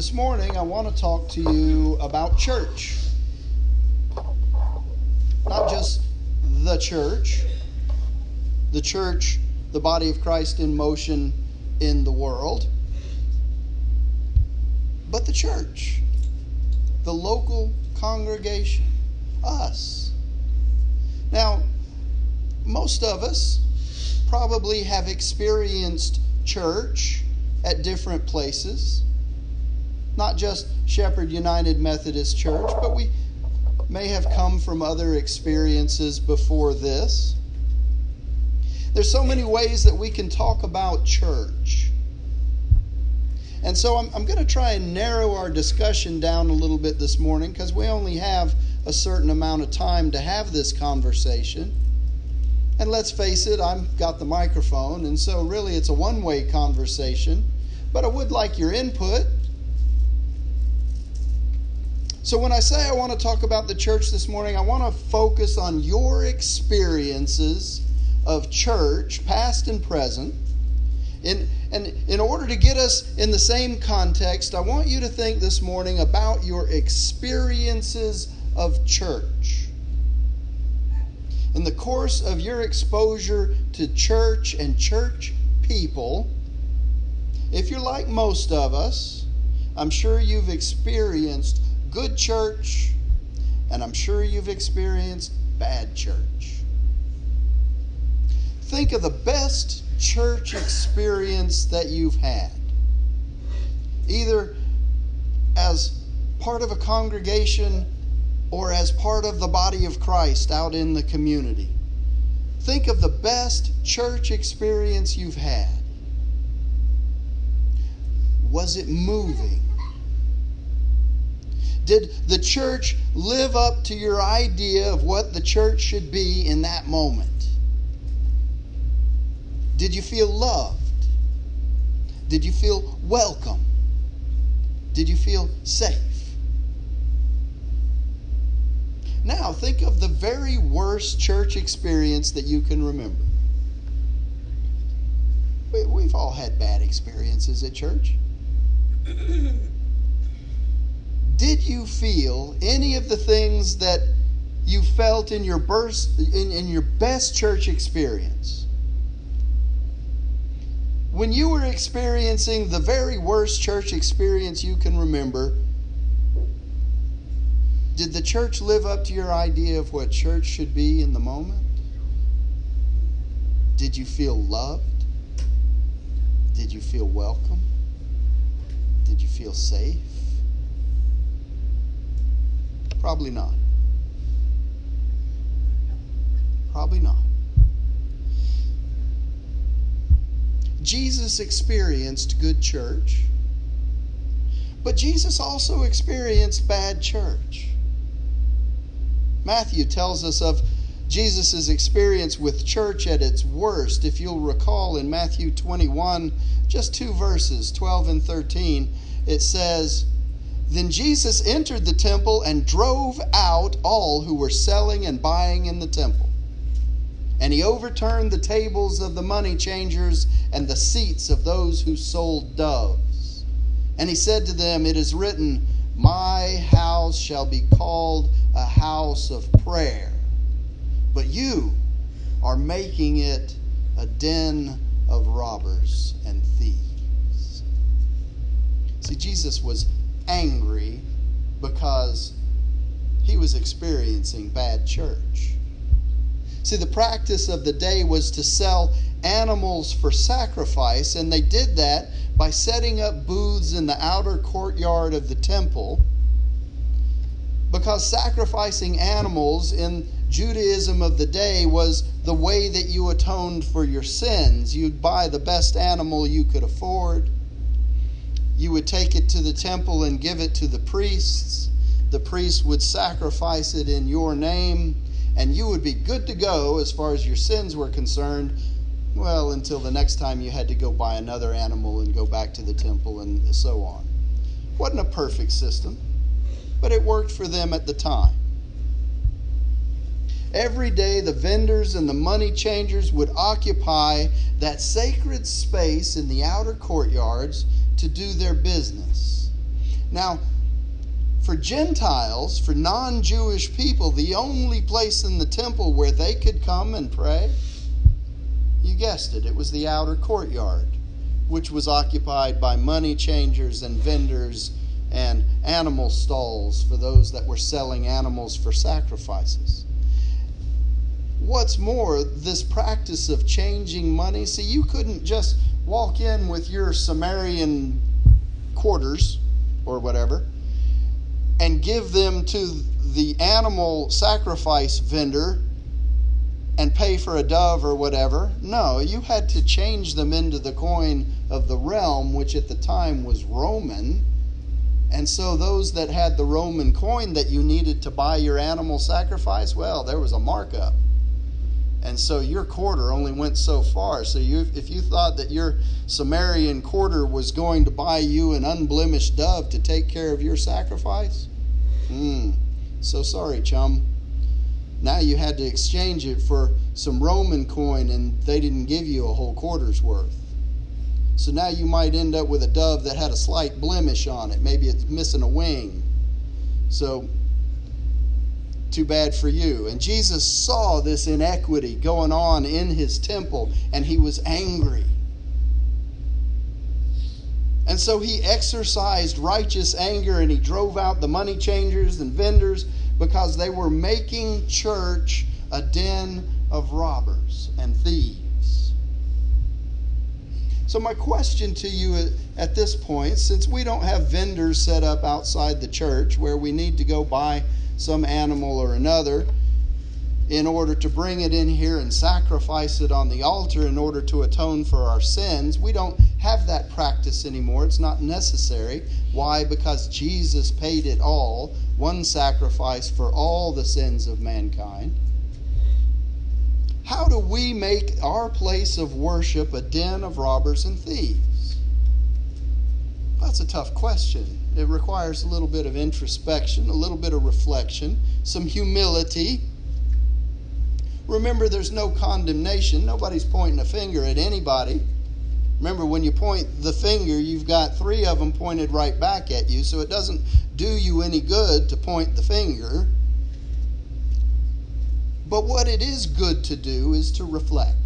This morning, I want to talk to you about church. Not just the church, the church, the body of Christ in motion in the world, but the church, the local congregation, us. Now, most of us probably have experienced church at different places. Not just Shepherd United Methodist Church, but we may have come from other experiences before this. There's so many ways that we can talk about church. And so I'm, I'm going to try and narrow our discussion down a little bit this morning because we only have a certain amount of time to have this conversation. And let's face it, I've got the microphone, and so really it's a one way conversation. But I would like your input. So, when I say I want to talk about the church this morning, I want to focus on your experiences of church, past and present. In, and in order to get us in the same context, I want you to think this morning about your experiences of church in the course of your exposure to church and church people, if you're like most of us, I'm sure you've experienced good church and I'm sure you've experienced bad church. Think of the best church experience that you've had, either as part of a congregation or as part of the body of Christ out in the community. Think of the best church experience you've had. Was it moving? Did the church live up to your idea of what the church should be in that moment? Did you feel loved? Did you feel welcome? Did you feel safe? Now, think of the very worst church experience that you can remember. We've all had bad experiences at church. Did you feel any of the things that you felt in your, burst, in, in your best church experience? When you were experiencing the very worst church experience you can remember, did the church live up to your idea of what church should be in the moment? Did you feel loved? Did you feel welcome? Did you feel safe? Probably not. Probably not. Jesus experienced good church, but Jesus also experienced bad church. Matthew tells us of Jesus' experience with church at its worst. If you'll recall in Matthew 21, just two verses, 12 and 13, it says, Then Jesus entered the temple and drove out all who were selling and buying in the temple. And he overturned the tables of the money changers and the seats of those who sold doves. And he said to them, It is written, My house shall be called a house of prayer, but you are making it a den of robbers and thieves. See, Jesus was angry because he was experiencing bad church. See, the practice of the day was to sell animals for sacrifice, and they did that by setting up booths in the outer courtyard of the temple because sacrificing animals in Judaism of the day was the way that you atoned for your sins. You'd buy the best animal you could afford. You would take it to the temple and give it to the priests. The priests would sacrifice it in your name, and you would be good to go as far as your sins were concerned. Well, until the next time you had to go buy another animal and go back to the temple and so on. Wasn't a perfect system but it worked for them at the time. Every day, the vendors and the money changers would occupy that sacred space in the outer courtyards to do their business. Now, for Gentiles, for non Jewish people, the only place in the temple where they could come and pray, you guessed it, it was the outer courtyard, which was occupied by money changers and vendors and animal stalls for those that were selling animals for sacrifices. What's more, this practice of changing money, see, you couldn't just walk in with your Sumerian quarters or whatever and give them to the animal sacrifice vendor and pay for a dove or whatever. No, you had to change them into the coin of the realm, which at the time was Roman. And so, those that had the Roman coin that you needed to buy your animal sacrifice, well, there was a markup. And so your quarter only went so far. So you, if you thought that your Sumerian quarter was going to buy you an unblemished dove to take care of your sacrifice, hmm, so sorry, chum. Now you had to exchange it for some Roman coin, and they didn't give you a whole quarter's worth. So now you might end up with a dove that had a slight blemish on it. Maybe it's missing a wing. So too bad for you. And Jesus saw this inequity going on in his temple, and he was angry. And so he exercised righteous anger and he drove out the money changers and vendors because they were making church a den of robbers and thieves. So, my question to you at this point, since we don't have vendors set up outside the church where we need to go buy some animal or another in order to bring it in here and sacrifice it on the altar in order to atone for our sins. We don't have that practice anymore. It's not necessary. Why? Because Jesus paid it all, one sacrifice for all the sins of mankind. How do we make our place of worship a den of robbers and thieves? That's a tough question. It requires a little bit of introspection, a little bit of reflection, some humility. Remember, there's no condemnation. Nobody's pointing a finger at anybody. Remember, when you point the finger, you've got three of them pointed right back at you, so it doesn't do you any good to point the finger. But what it is good to do is to reflect.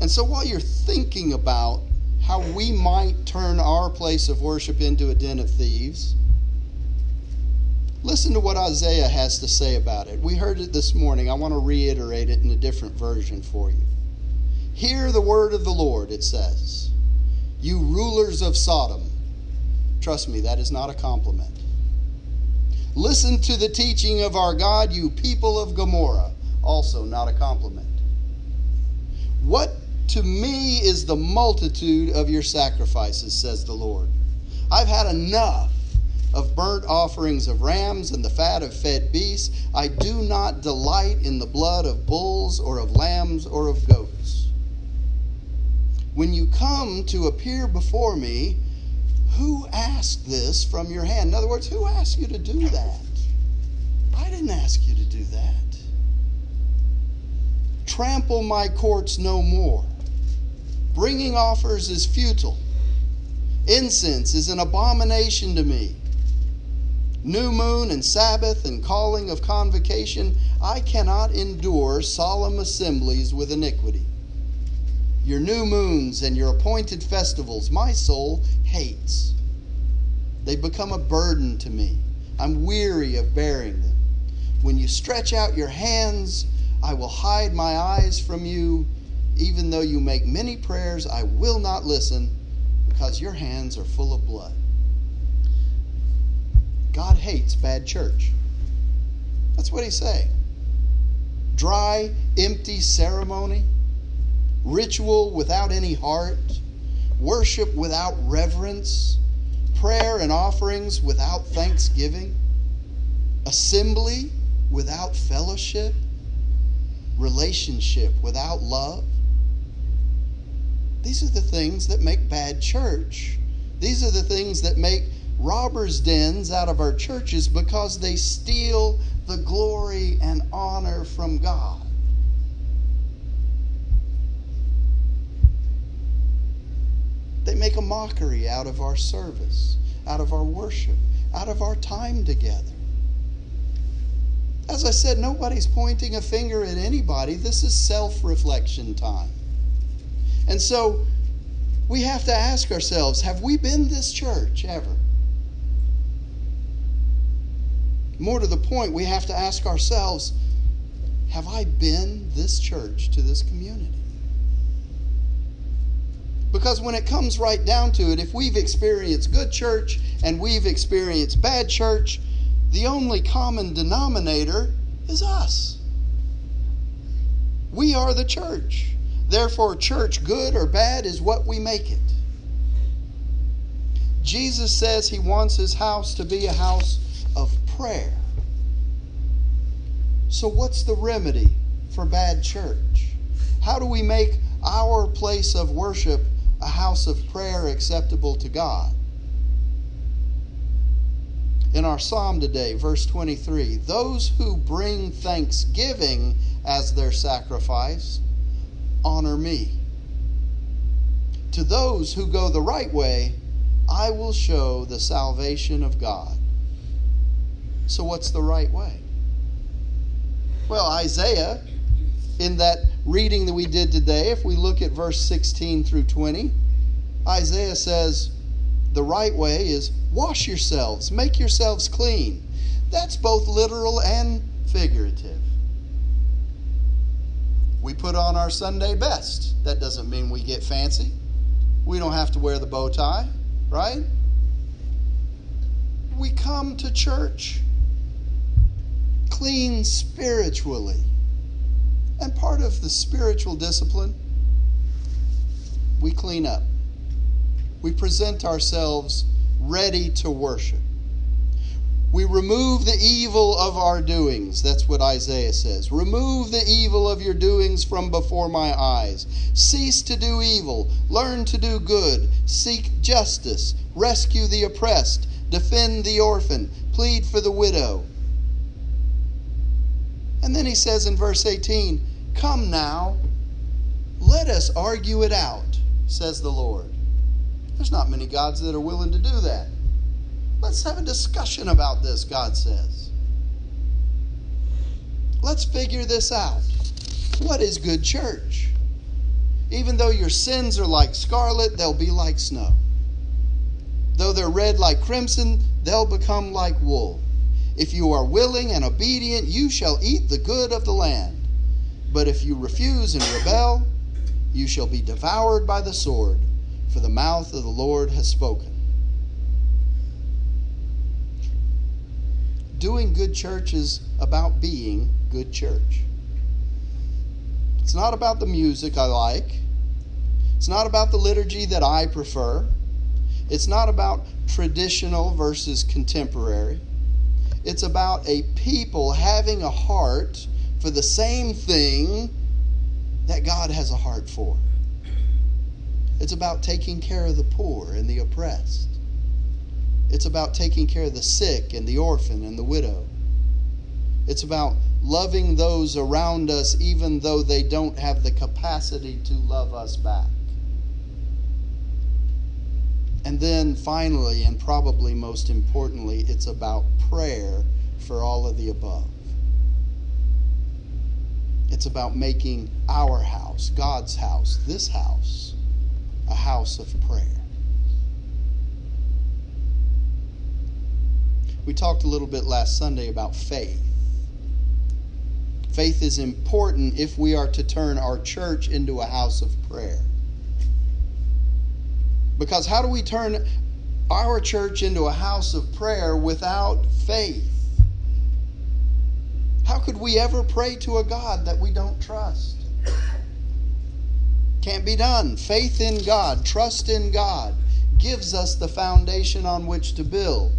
And so while you're thinking about how we might turn our place of worship into a den of thieves. Listen to what Isaiah has to say about it. We heard it this morning. I want to reiterate it in a different version for you. Hear the word of the Lord, it says. You rulers of Sodom. Trust me, that is not a compliment. Listen to the teaching of our God, you people of Gomorrah. Also, not a compliment. What to me is the multitude of your sacrifices, says the Lord. I've had enough of burnt offerings of rams and the fat of fed beasts. I do not delight in the blood of bulls or of lambs or of goats. When you come to appear before me, who asked this from your hand? In other words, who asked you to do that? I didn't ask you to do that. Trample my courts no more. Bringing offers is futile. Incense is an abomination to me. New moon and Sabbath and calling of convocation, I cannot endure solemn assemblies with iniquity. Your new moons and your appointed festivals, my soul hates. They become a burden to me. I'm weary of bearing them. When you stretch out your hands, I will hide my eyes from you even though you make many prayers, I will not listen because your hands are full of blood. God hates bad church. That's what he's saying. Dry, empty ceremony, ritual without any heart, worship without reverence, prayer and offerings without thanksgiving, assembly without fellowship, relationship without love. These are the things that make bad church. These are the things that make robbers' dens out of our churches because they steal the glory and honor from God. They make a mockery out of our service, out of our worship, out of our time together. As I said, nobody's pointing a finger at anybody. This is self reflection time. And so we have to ask ourselves have we been this church ever? More to the point, we have to ask ourselves have I been this church to this community? Because when it comes right down to it, if we've experienced good church and we've experienced bad church, the only common denominator is us. We are the church. Therefore, church, good or bad, is what we make it. Jesus says he wants his house to be a house of prayer. So, what's the remedy for bad church? How do we make our place of worship a house of prayer acceptable to God? In our psalm today, verse 23 those who bring thanksgiving as their sacrifice honor me. To those who go the right way, I will show the salvation of God. So, what's the right way? Well, Isaiah, in that reading that we did today, if we look at verse 16 through 20, Isaiah says, The right way is wash yourselves, make yourselves clean. That's both literal and figurative. We put on our Sunday best. That doesn't mean we get fancy. We don't have to wear the bow tie, right? We come to church clean spiritually. And part of the spiritual discipline, we clean up. We present ourselves ready to worship. We remove the evil of our doings. That's what Isaiah says. Remove the evil of your doings from before my eyes. Cease to do evil. Learn to do good. Seek justice. Rescue the oppressed. Defend the orphan. Plead for the widow. And then he says in verse 18, Come now, let us argue it out, says the Lord. There's not many gods that are willing to do that. Let's have a discussion about this, God says. Let's figure this out. What is good church? Even though your sins are like scarlet, they'll be like snow. Though they're red like crimson, they'll become like wool. If you are willing and obedient, you shall eat the good of the land. But if you refuse and rebel, you shall be devoured by the sword, for the mouth of the Lord has spoken. Doing good church is about being good church. It's not about the music I like. It's not about the liturgy that I prefer. It's not about traditional versus contemporary. It's about a people having a heart for the same thing that God has a heart for. It's about taking care of the poor and the oppressed. It's about taking care of the sick and the orphan and the widow. It's about loving those around us even though they don't have the capacity to love us back. And then finally, and probably most importantly, it's about prayer for all of the above. It's about making our house, God's house, this house, a house of prayer. We talked a little bit last Sunday about faith. Faith is important if we are to turn our church into a house of prayer. Because how do we turn our church into a house of prayer without faith? How could we ever pray to a God that we don't trust? Can't be done. Faith in God, trust in God, gives us the foundation on which to build.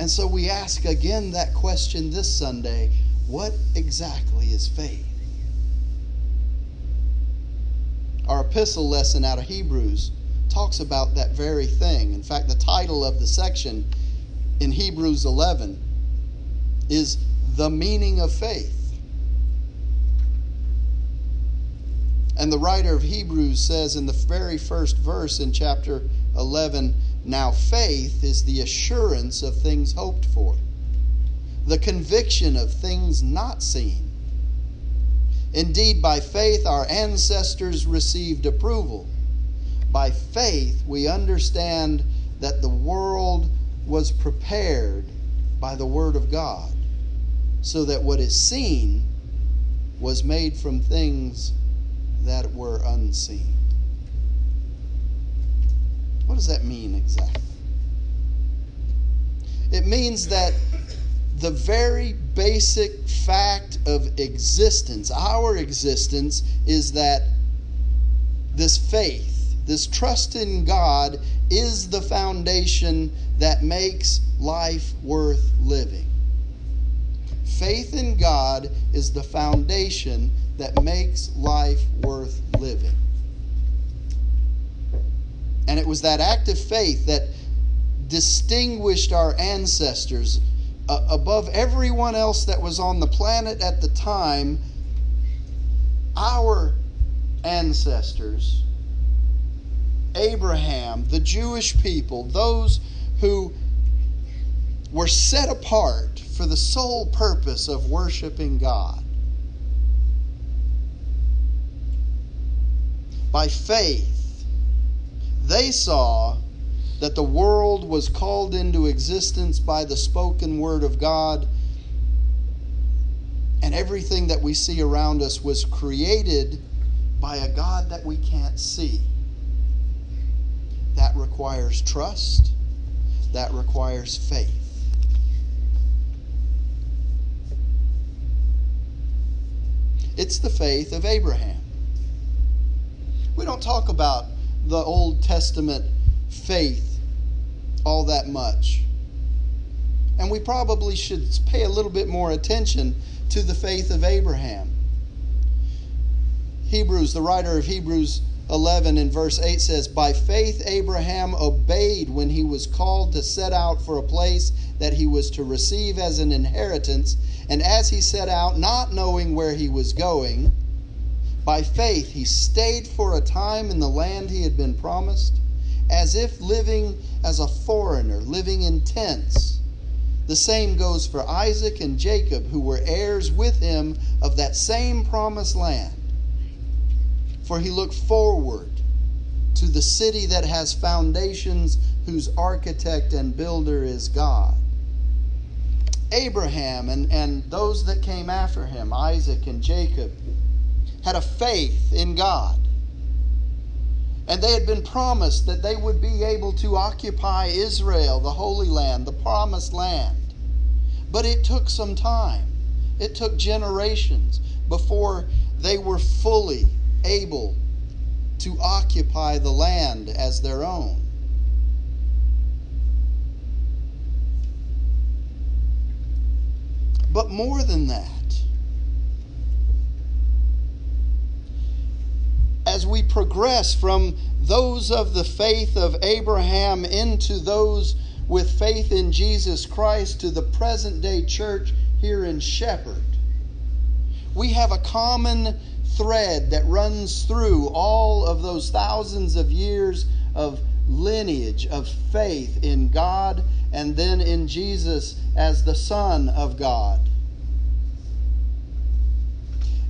And so we ask again that question this Sunday what exactly is faith? Our epistle lesson out of Hebrews talks about that very thing. In fact, the title of the section in Hebrews 11 is The Meaning of Faith. And the writer of Hebrews says in the very first verse in chapter 11 Now faith is the assurance of things hoped for, the conviction of things not seen. Indeed, by faith our ancestors received approval. By faith we understand that the world was prepared by the Word of God, so that what is seen was made from things that were unseen. What does that mean exactly? It means that the very basic fact of existence, our existence, is that this faith, this trust in God, is the foundation that makes life worth living. Faith in God is the foundation that makes life worth living. And it was that act of faith that distinguished our ancestors uh, above everyone else that was on the planet at the time. Our ancestors, Abraham, the Jewish people, those who were set apart for the sole purpose of worshiping God. By faith, they saw that the world was called into existence by the spoken word of God, and everything that we see around us was created by a God that we can't see. That requires trust, that requires faith. It's the faith of Abraham. We don't talk about the Old Testament faith all that much. And we probably should pay a little bit more attention to the faith of Abraham. Hebrews, the writer of Hebrews 11 in verse 8 says, By faith Abraham obeyed when he was called to set out for a place that he was to receive as an inheritance. And as he set out, not knowing where he was going, by faith he stayed for a time in the land he had been promised, as if living as a foreigner, living in tents. The same goes for Isaac and Jacob, who were heirs with him of that same promised land for he looked forward to the city that has foundations, whose architect and builder is God. Abraham and, and those that came after him, Isaac and Jacob, had a faith in God. And they had been promised that they would be able to occupy Israel, the Holy Land, the promised land. But it took some time, it took generations before they were fully able to occupy the land as their own. But more than that, as we progress from those of the faith of Abraham into those with faith in Jesus Christ to the present day church here in Shepherd, we have a common thread that runs through all of those thousands of years of lineage of faith in God and then in Jesus as the Son of God.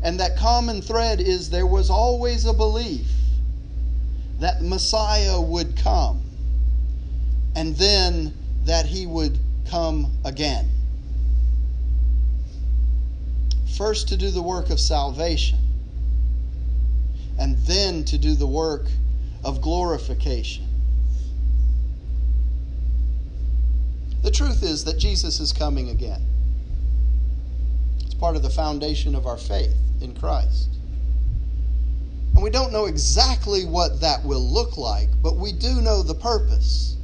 And that common thread is there was always a belief that Messiah would come and then that he would come again. First, to do the work of salvation and then to do the work of glorification. The truth is that Jesus is coming again. Part of the foundation of our faith in Christ. And we don't know exactly what that will look like, but we do know the purpose.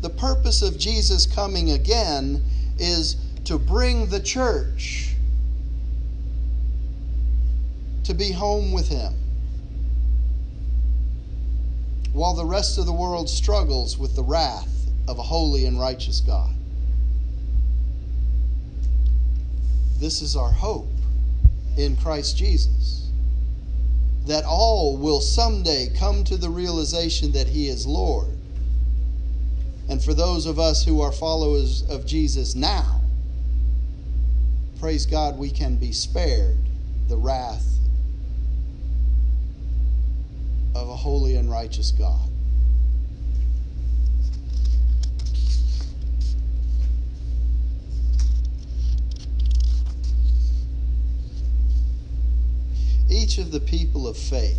The purpose of Jesus coming again is to bring the church to be home with Him while the rest of the world struggles with the wrath of a holy and righteous God. This is our hope in Christ Jesus. that all will someday come to the realization that He is Lord. And for those of us who are followers of Jesus now, praise God, we can be spared the wrath of a holy and righteous God. Each of the people of faith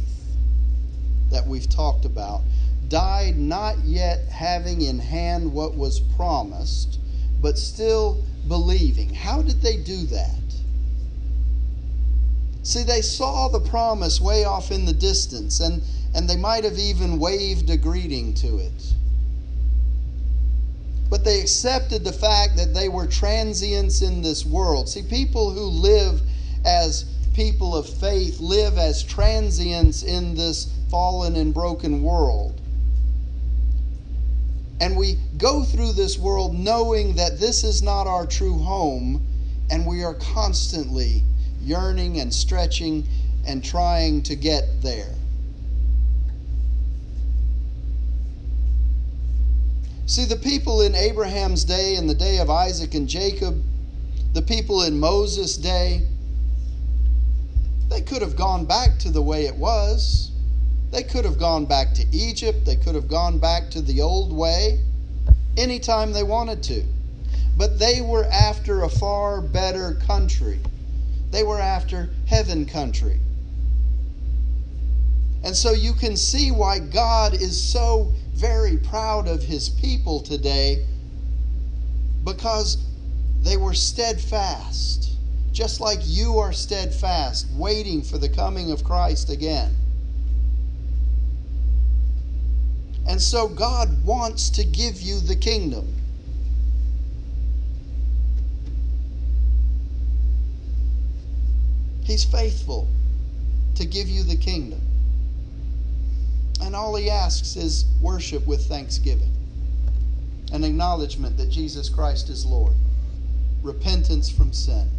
that we've talked about died not yet having in hand what was promised, but still believing. How did they do that? See, they saw the promise way off in the distance, and, and they might have even waved a greeting to it. But they accepted the fact that they were transients in this world. See, people who live as people of faith live as transients in this fallen and broken world. And we go through this world knowing that this is not our true home, and we are constantly yearning and stretching and trying to get there. See, the people in Abraham's day and the day of Isaac and Jacob, the people in Moses' day, they could have gone back to the way it was. They could have gone back to Egypt. They could have gone back to the old way anytime they wanted to. But they were after a far better country. They were after heaven country. And so you can see why God is so very proud of his people today because they were steadfast just like you are steadfast, waiting for the coming of Christ again. And so God wants to give you the kingdom. He's faithful to give you the kingdom. And all he asks is worship with thanksgiving, an acknowledgement that Jesus Christ is Lord, repentance from sin.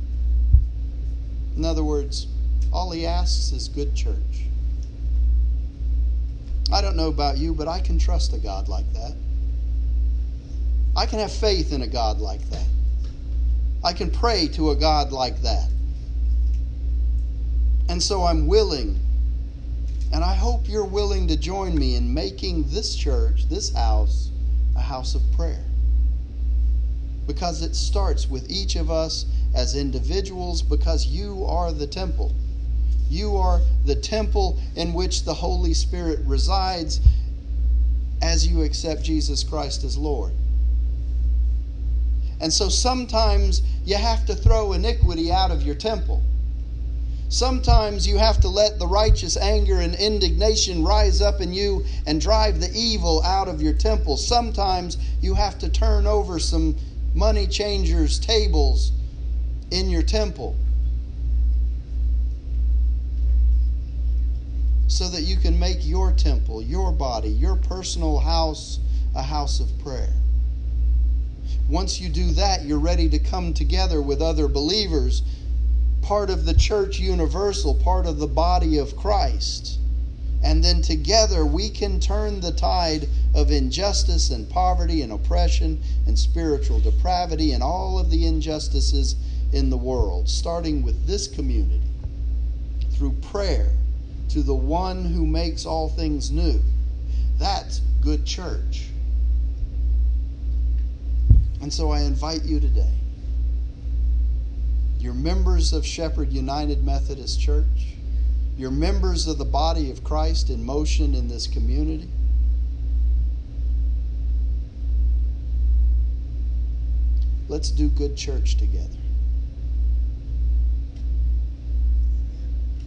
In other words, all he asks is good church. I don't know about you, but I can trust a God like that. I can have faith in a God like that. I can pray to a God like that. And so I'm willing, and I hope you're willing to join me in making this church, this house, a house of prayer. Because it starts with each of us as individuals because you are the temple. You are the temple in which the Holy Spirit resides as you accept Jesus Christ as Lord. And so sometimes you have to throw iniquity out of your temple. Sometimes you have to let the righteous anger and indignation rise up in you and drive the evil out of your temple. Sometimes you have to turn over some money changers' tables in your temple so that you can make your temple, your body, your personal house a house of prayer. Once you do that, you're ready to come together with other believers, part of the church universal, part of the body of Christ. And then together we can turn the tide of injustice and poverty and oppression and spiritual depravity and all of the injustices in the world, starting with this community, through prayer to the one who makes all things new. That's good church. And so I invite you today. You're members of Shepherd United Methodist Church. You're members of the body of Christ in motion in this community. Let's do good church together.